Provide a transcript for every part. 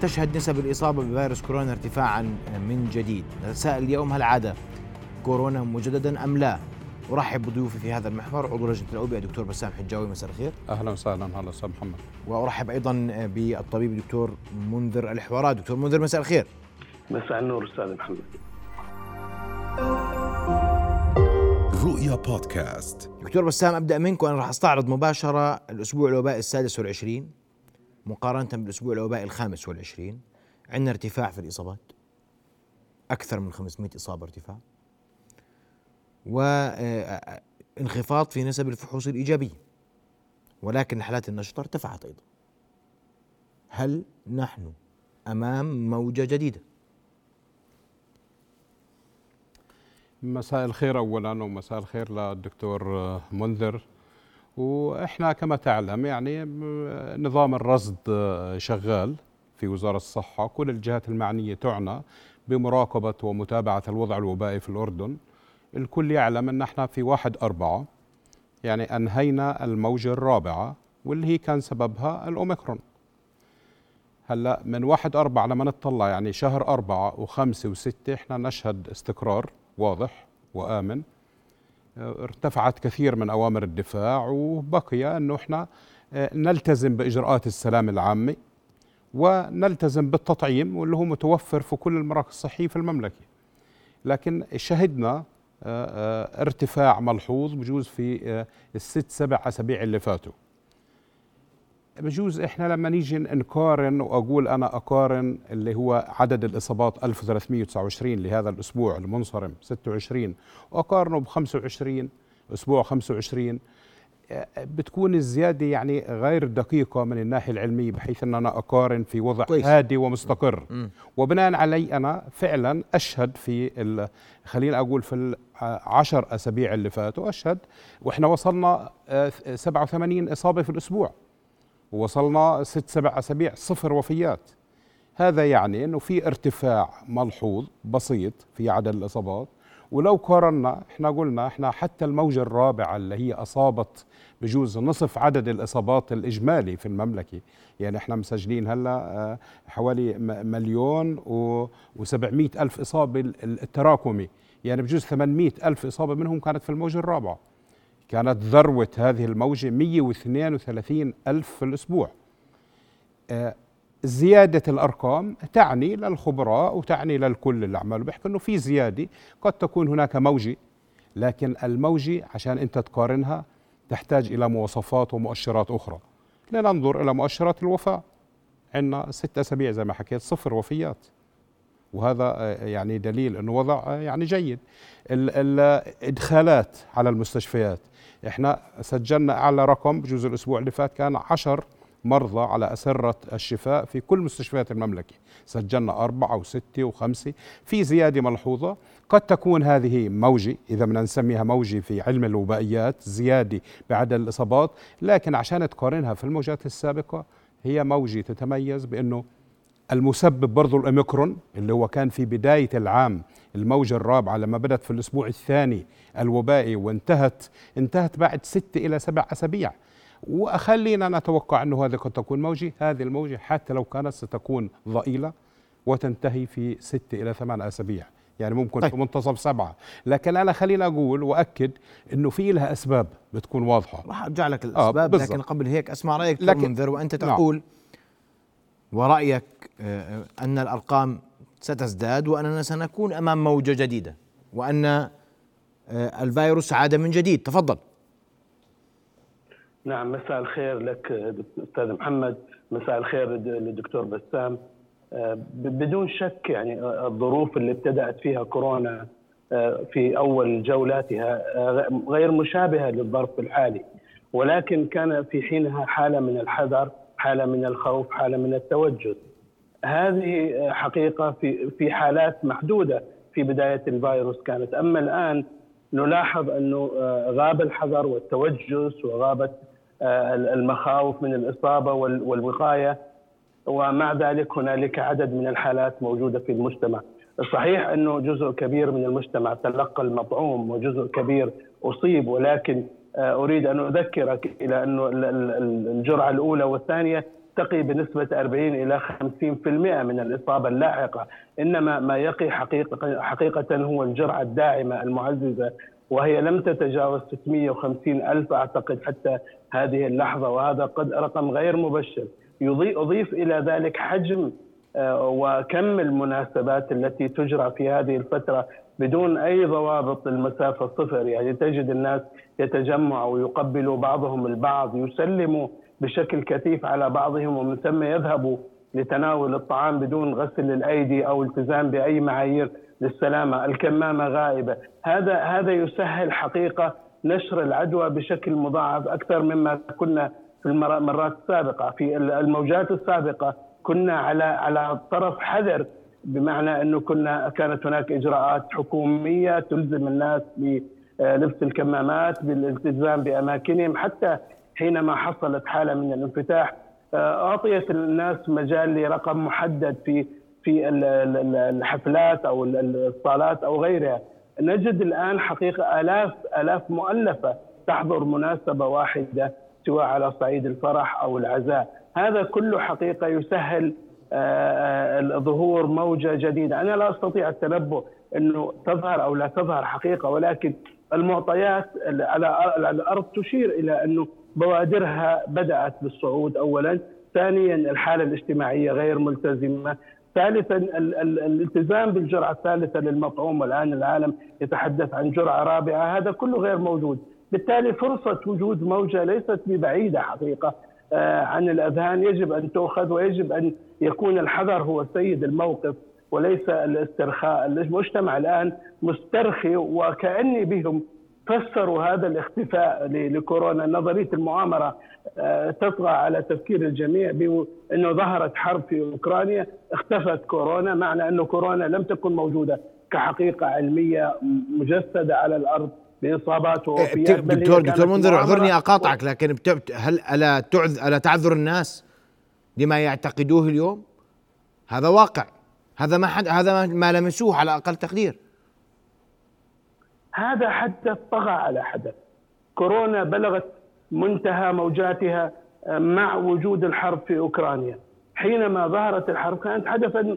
تشهد نسب الإصابة بفيروس كورونا ارتفاعا من جديد. نتساءل اليوم هل عاد كورونا مجددا أم لا؟ أرحب بضيوفي في هذا المحور. عضو لجنة الأوبئة دكتور بسام حجاوي مساء الخير. أهلا وسهلا هلا أستاذ محمد. وأرحب أيضا بالطبيب الدكتور منذر الحوارات. دكتور منذر مساء الخير. مساء النور أستاذ محمد. رؤيا بودكاست. دكتور بسام أبدأ منكم أنا راح أستعرض مباشرة الأسبوع الوبائي السادس والعشرين. مقارنة بالأسبوع الوبائي الخامس والعشرين عندنا ارتفاع في الإصابات. أكثر من 500 إصابة ارتفاع. وانخفاض في نسب الفحوص الإيجابية. ولكن حالات النشطة ارتفعت أيضا. هل نحن أمام موجة جديدة؟ مساء الخير أولا ومساء الخير للدكتور منذر. وإحنا كما تعلم يعني نظام الرصد شغال في وزارة الصحة. كل الجهات المعنية تعنى بمراقبة ومتابعة الوضع الوبائي في الأردن. الكل يعلم أن إحنا في واحد أربعة. يعني أنهينا الموجة الرابعة واللي هي كان سببها الأوميكرون. هلأ من واحد أربعة لما نطلع يعني شهر أربعة وخمسة وستة إحنا نشهد استقرار واضح وآمن. ارتفعت كثير من أوامر الدفاع وبقي أنه إحنا آه، نلتزم بإجراءات السلام العامة ونلتزم بالتطعيم واللي هو متوفر في كل المراكز الصحية في المملكة. لكن شهدنا آه، آه، ارتفاع ملحوظ بجوز في آه، الست سبع أسابيع اللي فاتوا. بجوز إحنا لما نيجي نقارن وأقول أنا أقارن اللي هو عدد الإصابات 1329 لهذا الأسبوع المنصرم 26 وأقارنه ب 25 أسبوع 25 بتكون الزيادة يعني غير دقيقة من الناحية العلمية بحيث إن أنا أقارن في وضع كويس. هادي ومستقر. وبناء علي أنا فعلا أشهد في خلينا أقول في العشر أسابيع اللي فاتوا أشهد وإحنا وصلنا 87 آه، إصابة في الأسبوع ووصلنا ست سبع أسابيع صفر وفيات. هذا يعني إنه في ارتفاع ملحوظ بسيط في عدد الإصابات. ولو قارنا إحنا قلنا إحنا حتى الموجة الرابعة اللي هي أصابت بجوز نصف عدد الإصابات الإجمالي في المملكة. يعني إحنا مسجلين هلأ آه، حوالي مليون و700 ألف إصابة التراكمي. يعني بجوز 800 ألف إصابة منهم كانت في الموجة الرابعة. كانت ذروة هذه الموجة 132 ألف في الأسبوع. آه، زيادة الأرقام تعني للخبراء وتعني للكل اللي عملوا بيحكوا أنه في زيادة قد تكون هناك موجة لكن الموجة عشان أنت تقارنها تحتاج إلى مواصفات ومؤشرات أخرى. لننظر إلى مؤشرات الوفاة. عندنا ست أسابيع زي ما حكيت صفر وفيات. وهذا يعني دليل أنه وضع يعني جيد. الإدخالات على المستشفيات إحنا سجلنا أعلى رقم بجوز الأسبوع اللي فات كان عشر مرضى على أسرة الشفاء في كل مستشفيات المملكة. سجلنا أربعة وستة وخمسة في زيادة ملحوظة. قد تكون هذه موجة إذا بدنا نسميها موجة في علم الوبائيات زيادة بعدد الإصابات لكن عشان تقارنها في الموجات السابقة هي موجة تتميز بأنه المسبب برضو الأوميكرون اللي هو كان في بداية العام الموجة الرابعة لما بدأت في الأسبوع الثاني الوبائي وانتهت انتهت بعد ست إلى سبع أسابيع وخلينا نتوقع أنه هذه قد تكون موجة هذه الموجة حتى لو كانت ستكون ضئيلة وتنتهي في ست إلى ثمان أسابيع يعني ممكن طيب. في منتصف سبعة لكن أنا خلينا أقول وأكد أنه في لها أسباب بتكون واضحة راح أرجع لك الأسباب آه لكن قبل هيك أسمع رأيك لكن منذر وأنت نعم. تقول نعم. ورأيك آه، أن الأرقام ستزداد وأننا سنكون أمام موجة جديدة وأن آه، الفيروس عاد من جديد. تفضل. نعم مساء الخير لك أستاذ محمد. مساء الخير للدكتور بسام. آه، بدون شك يعني آه، الظروف اللي ابتدأت فيها كورونا في أول جولاتها غير مشابهة للظرف الحالي. ولكن كان في حينها حالة من الحذر حالة من الخوف حالة من التوجس هذه حقيقة في في حالات محدودة في بداية الفيروس كانت أما الآن نلاحظ أنه غاب الحذر والتوجس وغابت آه، المخاوف من الإصابة والوقاية ومع ذلك هنالك عدد من الحالات موجودة في المجتمع. صحيح أنه جزء كبير من المجتمع تلقى المطعوم وجزء كبير أصيب ولكن آه، أريد أن أذكرك إلى أنه الجرعة الأولى والثانية تقي بنسبة 40 إلى 50% من الإصابة اللاحقة. إنما ما يقي حقيقة, حقيقة هو الجرعة الداعمة المعززة وهي لم تتجاوز 650 ألف. أعتقد حتى هذه اللحظة وهذا قد رقم غير مبشر. أضيف إلى ذلك حجم آه، وكم المناسبات التي تجرى في هذه الفترة بدون أي ضوابط المسافة صفر. يعني تجد الناس يتجمعوا ويقبلوا بعضهم البعض يسلموا بشكل كثيف على بعضهم ومن ثم يذهبوا لتناول الطعام بدون غسل الأيدي أو التزام بأي معايير للسلامة، الكمامة غائبة، هذا هذا يسهل حقيقة نشر العدوى بشكل مضاعف أكثر مما كنا في المرات السابقه، في الموجات السابقة كنا على على طرف حذر بمعنى أنه كنا كانت هناك إجراءات حكومية تلزم الناس بلبس الكمامات بالالتزام بأماكنهم حتى حينما حصلت حالة من الانفتاح آه، أعطيت الناس مجال لرقم محدد في في الحفلات أو الصالات أو غيرها. نجد الآن حقيقة آلاف آلاف مؤلفة تحضر مناسبة واحدة سواء على صعيد الفرح أو العزاء. هذا كله حقيقة يسهل آه، آه، ظهور موجة جديدة. أنا لا أستطيع التنبؤ إنه تظهر أو لا تظهر حقيقة ولكن المعطيات على الأرض تشير إلى أنه بوادرها بدأت بالصعود اولا. ثانيا الحالة الاجتماعية غير ملتزمة. ثالثا الالتزام بالجرعة الثالثة للمطعوم والآن العالم يتحدث عن جرعة رابعة. هذا كله غير موجود. بالتالي فرصة وجود موجة ليست ببعيدة حقيقة. آه، عن الأذهان يجب أن تؤخذ ويجب أن يكون الحذر هو سيد الموقف وليس الاسترخاء. المجتمع الآن مسترخي وكأني بهم فسروا هذا الاختفاء لكورونا. نظرية المؤامره آه، تطغى على تفكير الجميع بانه ظهرت حرب في أوكرانيا اختفت كورونا معنى إنه كورونا لم تكن موجودة كحقيقة علمية مجسدة على الأرض بإصابات ووفيات دكتور دكتور منذر اعذرني أقاطعك لكن هل ألا تعذ ألا تعذر الناس لما يعتقدوه اليوم؟ هذا واقع. هذا ما حد هذا ما لمسوه على أقل تقدير. هذا حدث طغى على حدث. كورونا بلغت منتهى موجاتها آه، مع وجود الحرب في أوكرانيا. حينما ظهرت الحرب كانت حدثا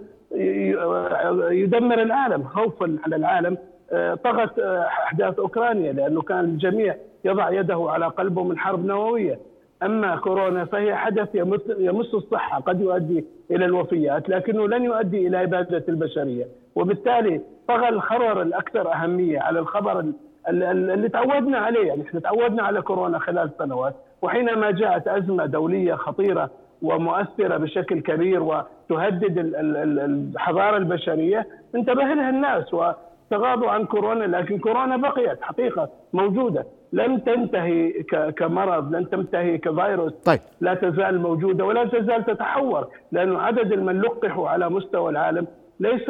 يدمر العالم خوفا على العالم آه، طغت آه، أحداث أوكرانيا لأنه كان الجميع يضع يده على قلبه من حرب نووية. أما كورونا فهي حدث يمس الصحة قد يؤدي إلى الوفيات لكنه لن يؤدي إلى إبادة البشرية. وبالتالي طغى الخبر الأكثر أهمية على الخبر اللي تعودنا عليه يعني إحنا تعودنا على كورونا خلال سنوات وحينما جاءت أزمة دولية خطيرة ومؤثرة بشكل كبير وتهدد الحضارة البشرية انتبه لها الناس وتغاضوا عن كورونا لكن كورونا بقيت حقيقة موجودة لن تنتهي كمرض لن تنتهي كفيروس طيب. لا تزال موجودة ولا تزال تتحور لأنه عدد من لقحوا على مستوى العالم ليس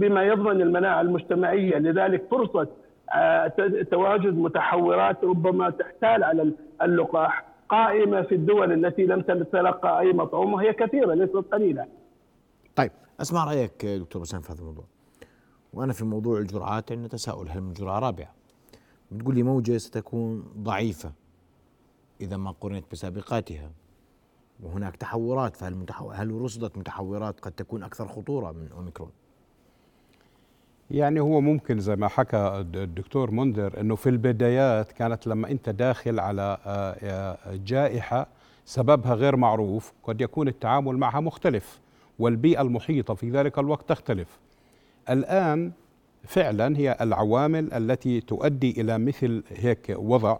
بما يضمن المناعة المجتمعية لذلك فرصة آه، تواجد متحورات ربما تحتال على اللقاح قائمة في الدول التي لم تتلقى أي مطعوم وهي كثيرة ليست قليلة. طيب أسمع رأيك دكتور وسام في هذا الموضوع. وأنا في موضوع الجرعات عندنا تساؤل هل من جرعة رابعة؟ بتقول لي موجة ستكون ضعيفة إذا ما قرنت بسابقاتها وهناك تحورات فهل متحور هل رصدت متحورات قد تكون أكثر خطورة من أوميكرون؟ يعني هو ممكن زي ما حكى الدكتور منذر إنه في البدايات كانت لما أنت داخل على آه، جائحة سببها غير معروف قد يكون التعامل معها مختلف والبيئة المحيطة في ذلك الوقت تختلف. الآن فعلا هي العوامل التي تؤدي إلى مثل هيك وضع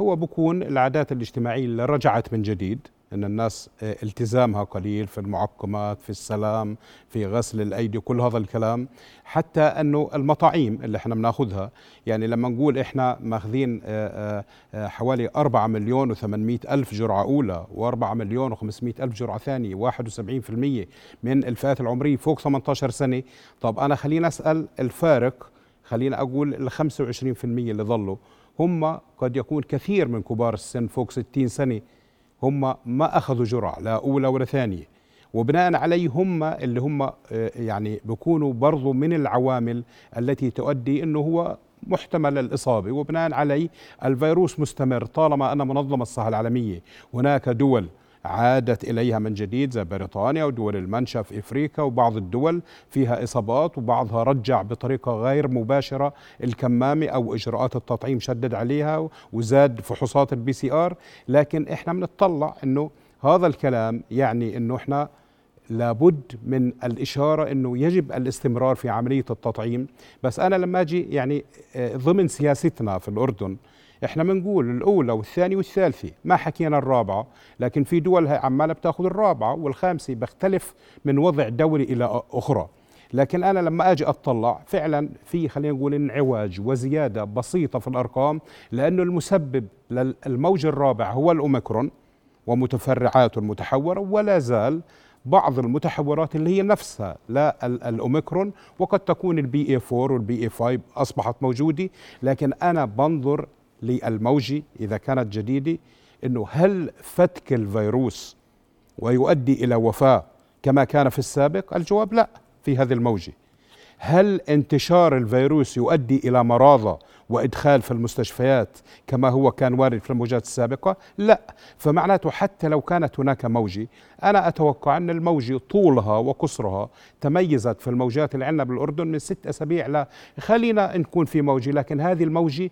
هو بكون العادات الاجتماعية اللي رجعت من جديد إن الناس آه، التزامها قليل في المعقمات في السلام في غسل الأيدي كل هذا الكلام. حتى أنه المطاعيم اللي إحنا بناخذها يعني لما نقول إحنا ماخذين آه، آه، حوالي 4 مليون و800 ألف جرعة أولى و4 مليون و500 ألف جرعة ثانية 71% من الفئات العمرية فوق 18 سنة. طب أنا خلينا أسأل الفارق خلينا أقول ال 25% اللي ظلوا هم قد يكون كثير من كبار السن فوق 60 سنة. هم ما أخذوا جرعة لا أولى ولا ثانية. وبناء عليه هم اللي هم آه، يعني بيكونوا برضو من العوامل التي تؤدي إنه هو محتمل الإصابة. وبناء عليه الفيروس مستمر طالما أن منظمة الصحة العالمية هناك دول عادت إليها من جديد زي بريطانيا ودول المنشأ في إفريقيا وبعض الدول فيها إصابات وبعضها رجع بطريقة غير مباشرة الكمامة أو إجراءات التطعيم شدد عليها وزاد فحوصات ال PCR. لكن إحنا بنطلع أنه هذا الكلام يعني أنه إحنا لابد من الإشارة أنه يجب الاستمرار في عملية التطعيم. بس أنا لما أجي يعني آه، ضمن سياستنا في الأردن إحنا بنقول الأولى والثانية والثالثة ما حكينا الرابعة لكن في دول عمالة بتأخذ الرابعة والخامسة بختلف من وضع دولة إلى أخرى. لكن أنا لما أجي أطلع فعلا في خلينا نقول انعواج وزيادة بسيطة في الأرقام لأنه المسبب للموج الرابع هو الأوميكرون ومتفرعاته المتحورة ولا زال بعض المتحورات اللي هي نفسها للأوميكرون وقد تكون ال BA 4 وال BA 5 أصبحت موجودة. لكن أنا بنظر للموجة إذا كانت جديدة أنه هل فتك الفيروس ويؤدي إلى وفاة كما كان في السابق الجواب لا في هذه الموجة هل انتشار الفيروس يؤدي إلى مرضى وإدخال في المستشفيات كما هو كان وارد في الموجات السابقة؟ لا، فمعناته حتى لو كانت هناك موجة، أنا أتوقع أن الموجة طولها وقصرها تميزت في الموجات اللي عندنا بالأردن من ست أسابيع لا خلينا نكون في موجة، لكن هذه الموجة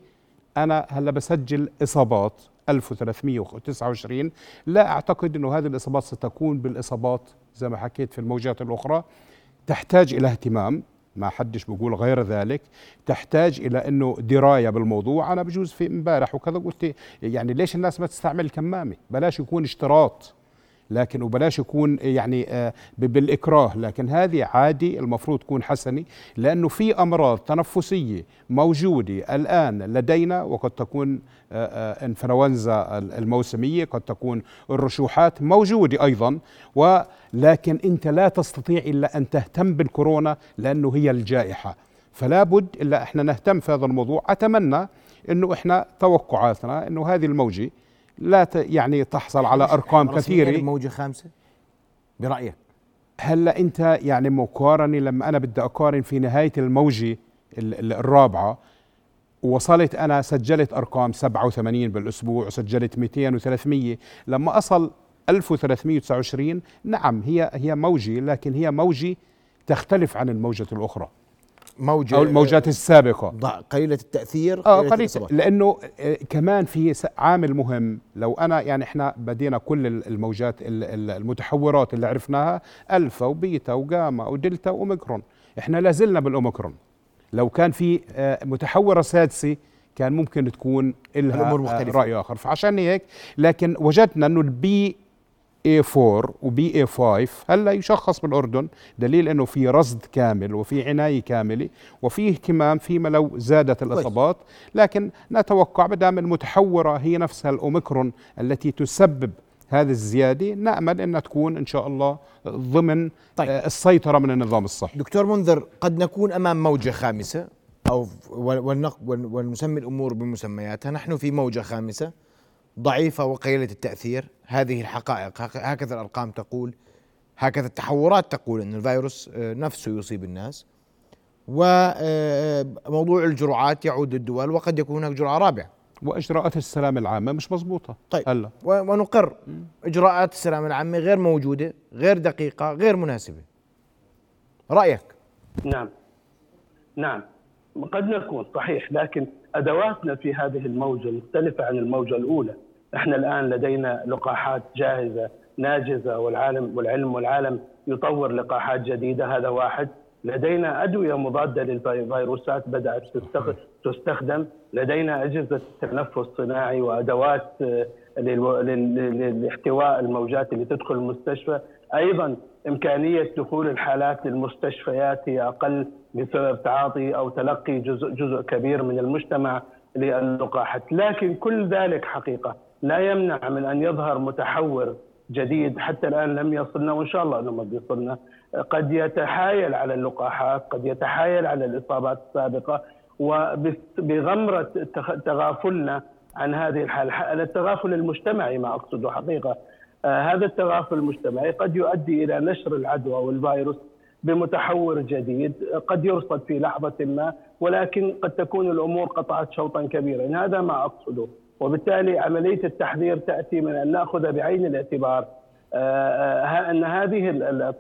أنا هلا بسجل إصابات 1329 لا أعتقد إنه هذه الإصابات ستكون بالإصابات زي ما حكيت في الموجات الأخرى. تحتاج إلى اهتمام ما حدش بيقول غير ذلك. تحتاج إلى إنه دراية بالموضوع. أنا بجوز في امبارح وكذا قلت يعني ليش الناس ما تستعمل الكمامه بلاش يكون اشتراط. لكن وبلاش يكون يعني آه، بالإكراه. لكن هذه عادي المفروض تكون حسنة لأنه في أمراض تنفسية موجودة الآن لدينا وقد تكون آه، آه، إنفلونزا الموسمية قد تكون الرشوحات موجودة أيضا. ولكن أنت لا تستطيع إلا أن تهتم بالكورونا لأنه هي الجائحة. فلا بد إلا إحنا نهتم في هذا الموضوع. أتمنى إنه إحنا توقعاتنا إنه هذه الموجة لا يعني تحصل على أرقام كثيرة. موجه خامسة؟ برأيك. هلأ أنت يعني مقارنة لما أنا بدي أقارن في نهاية الموجة الرابعة وصلت أنا سجلت أرقام 87 بالأسبوع وسجلت 200 و300 لما أصل 1329 نعم هي هي موجة لكن هي موجة تختلف عن الموجة الأخرى. موجة أو الموجات السابقة. قليلة التأثير آه قليلة لأنه آه، كمان في عامل مهم. لو أنا يعني إحنا بدينا كل الموجات المتحورات اللي عرفناها ألفا وبيتا وجاما ودلتا وأوميكرون إحنا لازلنا بالأوميكرون. لو كان في آه، متحورة سادسة كان ممكن تكون لها الأمور مختلفة. رأي آخر. فعشان هيك لكن وجدنا أنه ال BA4 و BA5 هلا يشخص بالأردن دليل إنه في رصد كامل وفي عناية كاملة وفي اهتمام فيما لو زادت الإصابات لكن نتوقع بدام المتحوره هي نفسها الأوميكرون التي تسبب هذه الزيادة نأمل إنها تكون إن شاء الله ضمن طيب. آه، السيطرة من النظام الصحي. دكتور منذر قد نكون أمام موجة خامسة أو ونسمي الأمور بمسمياتها نحن في موجة خامسة. ضعيفة وقليلة التأثير. هذه الحقائق. هكذا الأرقام تقول هكذا التحورات تقول أن الفيروس آه، نفسه يصيب الناس. وموضوع آه، الجرعات يعود للدول وقد يكون هناك جرعة رابعة. وإجراءات السلامه العامة مش مضبوطة. طيب. هلا. ونقر. إجراءات السلامه العامة غير موجودة غير دقيقة غير مناسبة. رأيك؟ نعم. نعم. قد نكون صحيح لكن أدواتنا في هذه الموجة مختلفة عن الموجة الأولى. إحنا الآن لدينا لقاحات جاهزة ناجزة والعالم والعلم والعالم يطور لقاحات جديدة هذا واحد. لدينا أدوية مضادة للفيروسات بدأت تستخدم. لدينا أجهزة تنفس صناعي وأدوات آه، لاحتواء الموجات اللي تدخل المستشفى. أيضا إمكانية دخول الحالات للمستشفيات هي أقل بسبب تعاطي أو تلقي جزء جزء كبير من المجتمع للقاحات، لكن كل ذلك حقيقة. لا يمنع من أن يظهر متحور جديد حتى الآن لم يصلنا وإن شاء الله إنه ما بيصلنا. قد يتحايل على اللقاحات قد يتحايل على الإصابات السابقة وبغمرة تغافلنا عن هذه الحالة. التغافل المجتمعي ما اقصده حقيقة. آه هذا التغافل المجتمعي قد يؤدي إلى نشر العدوى والفيروس بمتحور جديد قد يرصد في لحظة ما ولكن قد تكون الأمور قطعت شوطا كبيرا. هذا ما أقصده. وبالتالي عملية التحذير تأتي من أن نأخذ بعين الاعتبار أن هذه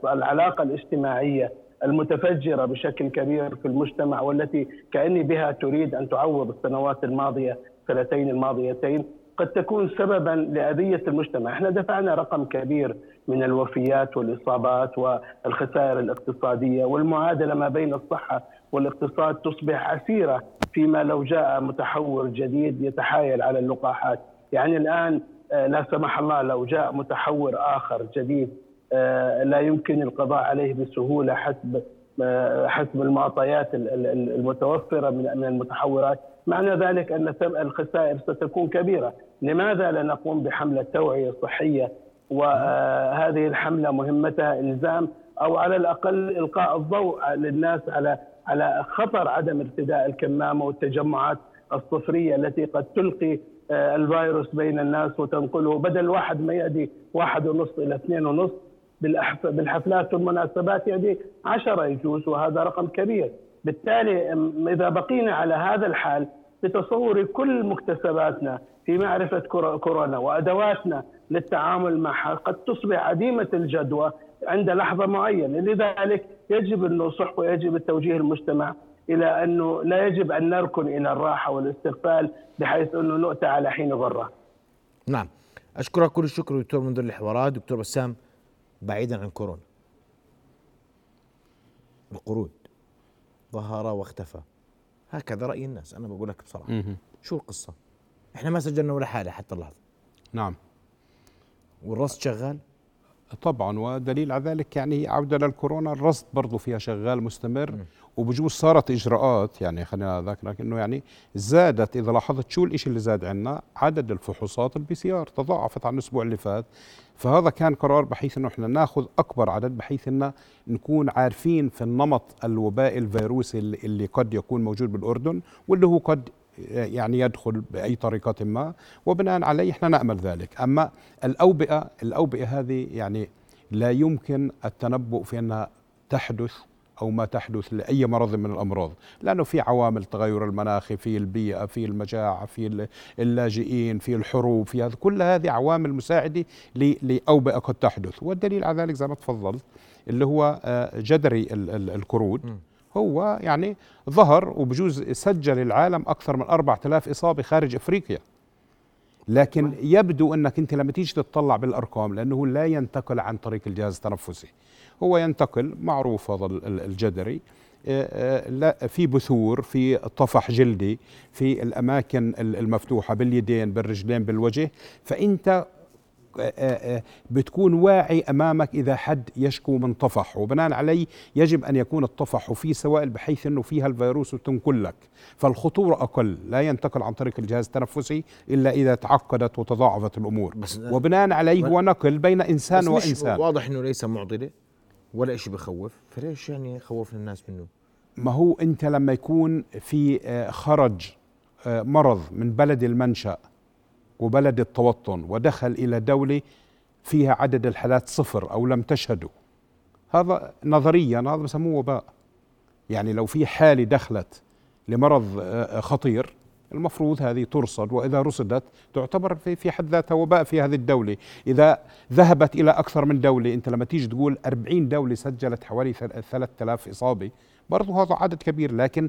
العلاقة الاجتماعية المتفجرة بشكل كبير في المجتمع والتي كأني بها تريد أن تعوض السنوات الماضية السنتين الماضيتين قد تكون سببا لأذية المجتمع، إحنا دفعنا رقم كبير من الوفيات والإصابات والخسائر الاقتصادية والمعادلة ما بين الصحة والاقتصاد تصبح عسيره فيما لو جاء متحور جديد يتحايل على اللقاحات، يعني الآن آه، لا سمح الله لو جاء متحور آخر جديد آه، لا يمكن القضاء عليه بسهولة حسب آه، حسب المعطيات المتوفرة من المتحورات. معنى ذلك أن الخسائر ستكون كبيرة. لماذا لا نقوم بحملة توعية صحية؟ وهذه الحملة مهمتها إلزام أو على الأقل إلقاء الضوء للناس على على خطر عدم ارتداء الكمامة والتجمعات الصفرية التي قد تلقي آه، الفيروس بين الناس وتنقله. بدل واحد ما يأتي واحد ونص إلى اثنين ونص بالحفلات والمناسبات يأتي عشرة يجوز وهذا رقم كبير. بالتالي إذا بقينا على هذا الحال بتصور كل مكتسباتنا في معرفة كورونا وأدواتنا للتعامل معها قد تصبح عديمة الجدوى عند لحظة معينة. لذلك يجب النصح ويجب التوجيه المجتمع إلى أنه لا يجب أن نركن إلى الراحة والاستغفال بحيث أنه نؤتى على حين غرة. نعم. أشكرك كل الشكر دكتور منذر الحوارات. دكتور بسام بعيدا عن كورونا. القرود ظهر واختفى. هكذا رأي الناس. أنا بقول لك بصراحة. شو القصة؟ إحنا ما سجلنا ولا حالة حتى اللحظة. نعم. والرصد شغال؟ طبعا ودليل على ذلك يعني عودة للكورونا الرصد برضه فيها شغال مستمر وبجوز صارت إجراءات يعني خلينا ذاكر إنه يعني زادت إذا لاحظت شو الإشي اللي زاد عندنا؟ عدد الفحوصات ال PCR تضاعفت عن الأسبوع اللي فات. فهذا كان قرار بحيث إنه إحنا ناخذ أكبر عدد بحيث إن نكون عارفين في النمط الوبائي الفيروسي اللي قد يكون موجود بالأردن واللي هو قد يعني يدخل بأي طريقة ما وبناء عليه إحنا نأمل ذلك. أما الأوبئة الأوبئة هذه يعني لا يمكن التنبؤ في أنها تحدث أو ما تحدث لأي مرض من الأمراض. لأنه في عوامل تغير المناخي في البيئة في المجاعة في اللاجئين في الحروب في هذا كل هذه عوامل مساعدة لأوبئة قد تحدث. والدليل على ذلك زي ما تفضلت اللي هو آه، جدري القرود. هو يعني ظهر وبجوز سجل العالم أكثر من 4000 إصابة خارج أفريقيا. لكن يبدو أنك أنت لما تيجي تطلع بالأرقام لأنه لا ينتقل عن طريق الجهاز التنفسي. هو ينتقل معروف هذا الجدري آه، آه، لا في بثور في طفح جلدي في الأماكن المفتوحة باليدين بالرجلين بالوجه. فأنت بتكون واعي أمامك إذا حد يشكو من طفح وبناء عليه يجب أن يكون الطفح فيه سوائل بحيث أنه فيها الفيروس وتنقل لك فالخطورة أقل لا ينتقل عن طريق الجهاز التنفسي إلا إذا تعقدت وتضاعفت الأمور. بس وبناء عليه هو نقل بين إنسان وإنسان. واضح إنه ليس معضلة؟ ولا شيء بخوف؟ فليش يعني خوفنا الناس منه؟ ما هو أنت لما يكون في آه، خرج مرض من بلد المنشأ وبلد التوطن ودخل إلى دولة فيها عدد الحالات صفر أو لم تشهده هذا نظريا هذا بسموه وباء يعني لو في حالة دخلت لمرض آه، خطير المفروض هذه ترصد وإذا رصدت تعتبر في في حد ذاتها وباء في هذه الدولة، إذا ذهبت إلى أكثر من دولة أنت لما تيجي تقول 40 دولة سجلت حوالي 3000 إصابة برضو هذا عدد كبير لكن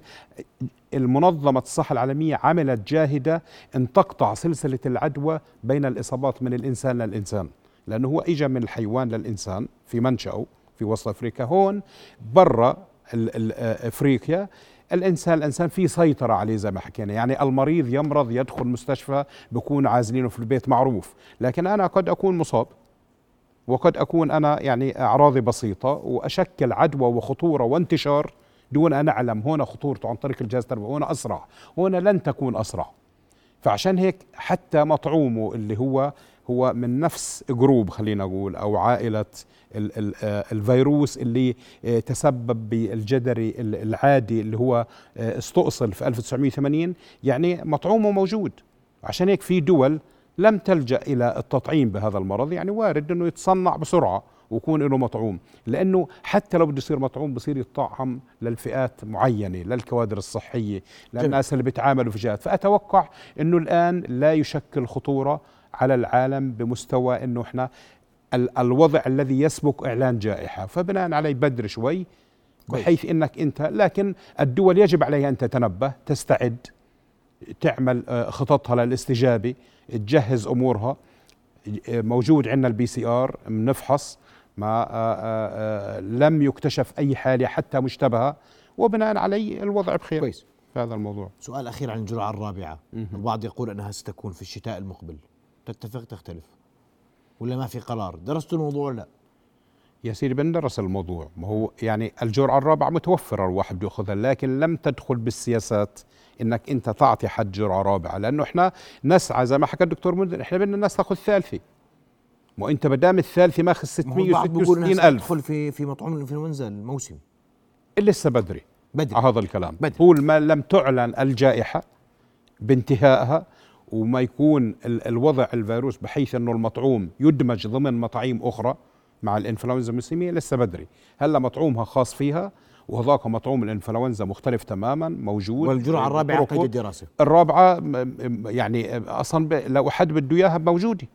المنظمة الصحة العالمية عملت جاهدة أن تقطع سلسلة العدوى بين الإصابات من الإنسان للإنسان لأنه هو إجا من الحيوان للإنسان في منشأه في وسط أفريقيا. هون برا أفريقيا الإنسان الإنسان في سيطرة عليه زي ما حكينا. يعني المريض يمرض يدخل مستشفى بكون عازلينه في البيت معروف لكن أنا قد أكون مصاب وقد أكون أنا يعني أعراضي بسيطة وأشكل عدوى وخطورة وانتشار دون أن أعلم. هنا خطورته عن طريق الجهاز التربوي. هنا أسرع. هنا لن تكون أسرع. فعشان هيك حتى مطعومه اللي هو هو من نفس جروب خلينا نقول أو عائلة آه، الفيروس اللي آه، تسبب بالجدري العادي اللي هو آه، استؤصل في 1980 يعني مطعومه موجود. عشان هيك في دول لم تلجأ إلى التطعيم بهذا المرض. يعني وارد إنه يتصنع بسرعة. ويكون له مطعوم. لأنه حتى لو بده يصير مطعوم بصير يطعم للفئات معينة للكوادر الصحية للناس اللي بيتعاملوا في جهات. فأتوقع إنه الآن لا يشكل خطورة على العالم بمستوى إنه إحنا الوضع الذي يسبق إعلان جائحة. فبناء عليه بدر شوي بحيث إنك أنت لكن الدول يجب عليها أن تتنبه تستعد تعمل آه، خططها للاستجابة تجهز أمورها. موجود عندنا ال PCR بنفحص ما آآ آه، آآ آه، لم يكتشف أي حالة حتى مشتبهة. وبناء عليه الوضع بخير كويس. في هذا الموضوع. سؤال أخير عن الجرعة الرابعة. البعض يقول أنها ستكون في الشتاء المقبل. تتفق تختلف. ولا ما في قرار؟ درستوا الموضوع لا؟ يا سيدي بندرس الموضوع. ما هو يعني الجرعة الرابعة متوفرة الواحد بياخذها لكن لم تدخل بالسياسات إنك أنت تعطي حد جرعة رابعة. لأنه إحنا نسعى زي ما حكى الدكتور منذر إحنا بدنا الناس تاخذ ثالثة ما انت ما دام الثالثة ماخذ 666 ألف. تدخل في في مطعوم الانفلونزا الموسم لسه بدري. بدري. على هذا الكلام. بدري. هو ما لم تعلن الجائحة بانتهائها وما يكون الوضع الفيروس بحيث أنه المطعوم يدمج ضمن مطاعيم أخرى مع الإنفلونزا الموسميه لسه بدري. هلا مطعومها خاص فيها وهذاك مطعوم الإنفلونزا مختلف تماما موجود. والجرعة الرابعة قيد الدراسه الرابعة يعني أصلا لو حد بده إياها موجوده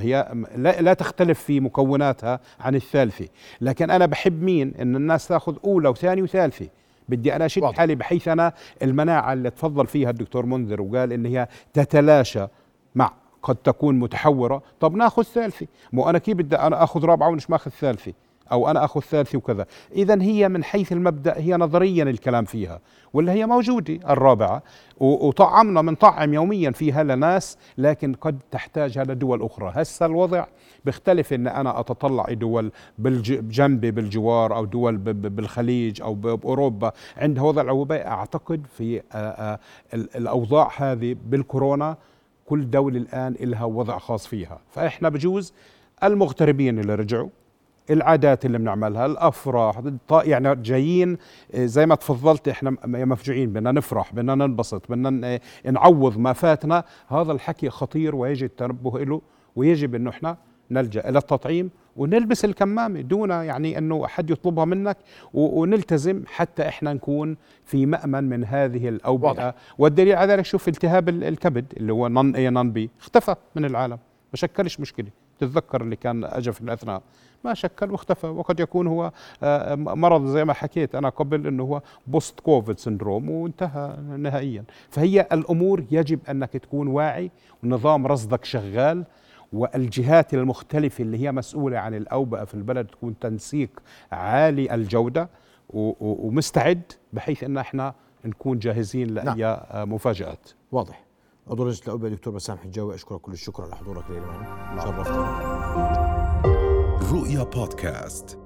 هي لا, لا تختلف في مكوناتها عن الثالثة. لكن أنا بحب مين؟ إن الناس تأخذ أولى وثانية وثالثة. بدي أنا أشد حالي بحيث أنا المناعة اللي تفضل فيها الدكتور منذر وقال إن هي تتلاشى مع قد تكون متحورة. طب ناخذ ثالثة. مو أنا كيف بدي أنا أخذ رابعة ومش ماخذ ثالثة؟ أو أنا أخذ ثالثه وكذا. اذا هي من حيث المبدأ هي نظريا الكلام فيها. ولا هي موجودة الرابعة. وطعمنا بنطعم يوميا فيها لناس لكن قد تحتاجها لدول أخرى. هسه الوضع بيختلف إن أنا أتطلع دول بجنبي بالجوار أو دول بالخليج أو بأوروبا. عندها وضع الوباء أعتقد في الأوضاع هذه بالكورونا كل دولة الآن لها وضع خاص فيها. فإحنا بجوز المغتربين اللي رجعوا العادات اللي بنعملها الأفراح يعني جايين آه، زي ما تفضلت إحنا مفجوعين بدنا نفرح بدنا ننبسط بدنا نعوض ما فاتنا هذا الحكي خطير ويجب التنبه له ويجب إنه إحنا نلجأ إلى التطعيم ونلبس الكمامة دون يعني إنه أحد يطلبها منك ونلتزم حتى إحنا نكون في مأمن من هذه الأوبئة. والدليل على ذلك شوف التهاب الكبد اللي هو non A non B اختفى من العالم ما شكلش مشكلة. تتذكر اللي كان اجى في الأثناء. ما شكل واختفى وقد يكون هو آه، مرض زي ما حكيت أنا قبل إنه هو post COVID syndrome وانتهى نهائيا. فهي الأمور يجب أنك تكون واعي ونظام رصدك شغال والجهات المختلفة اللي هي مسؤولة عن الأوبئة في البلد تكون تنسيق عالي الجودة ومستعد بحيث أن إحنا نكون جاهزين لأي نعم. مفاجآت. واضح. عضو لجنة الأوبئة دكتور بسام حجاوي أشكرك كل الشكر على حضورك نعم. شرفتنا رؤيا بودكاست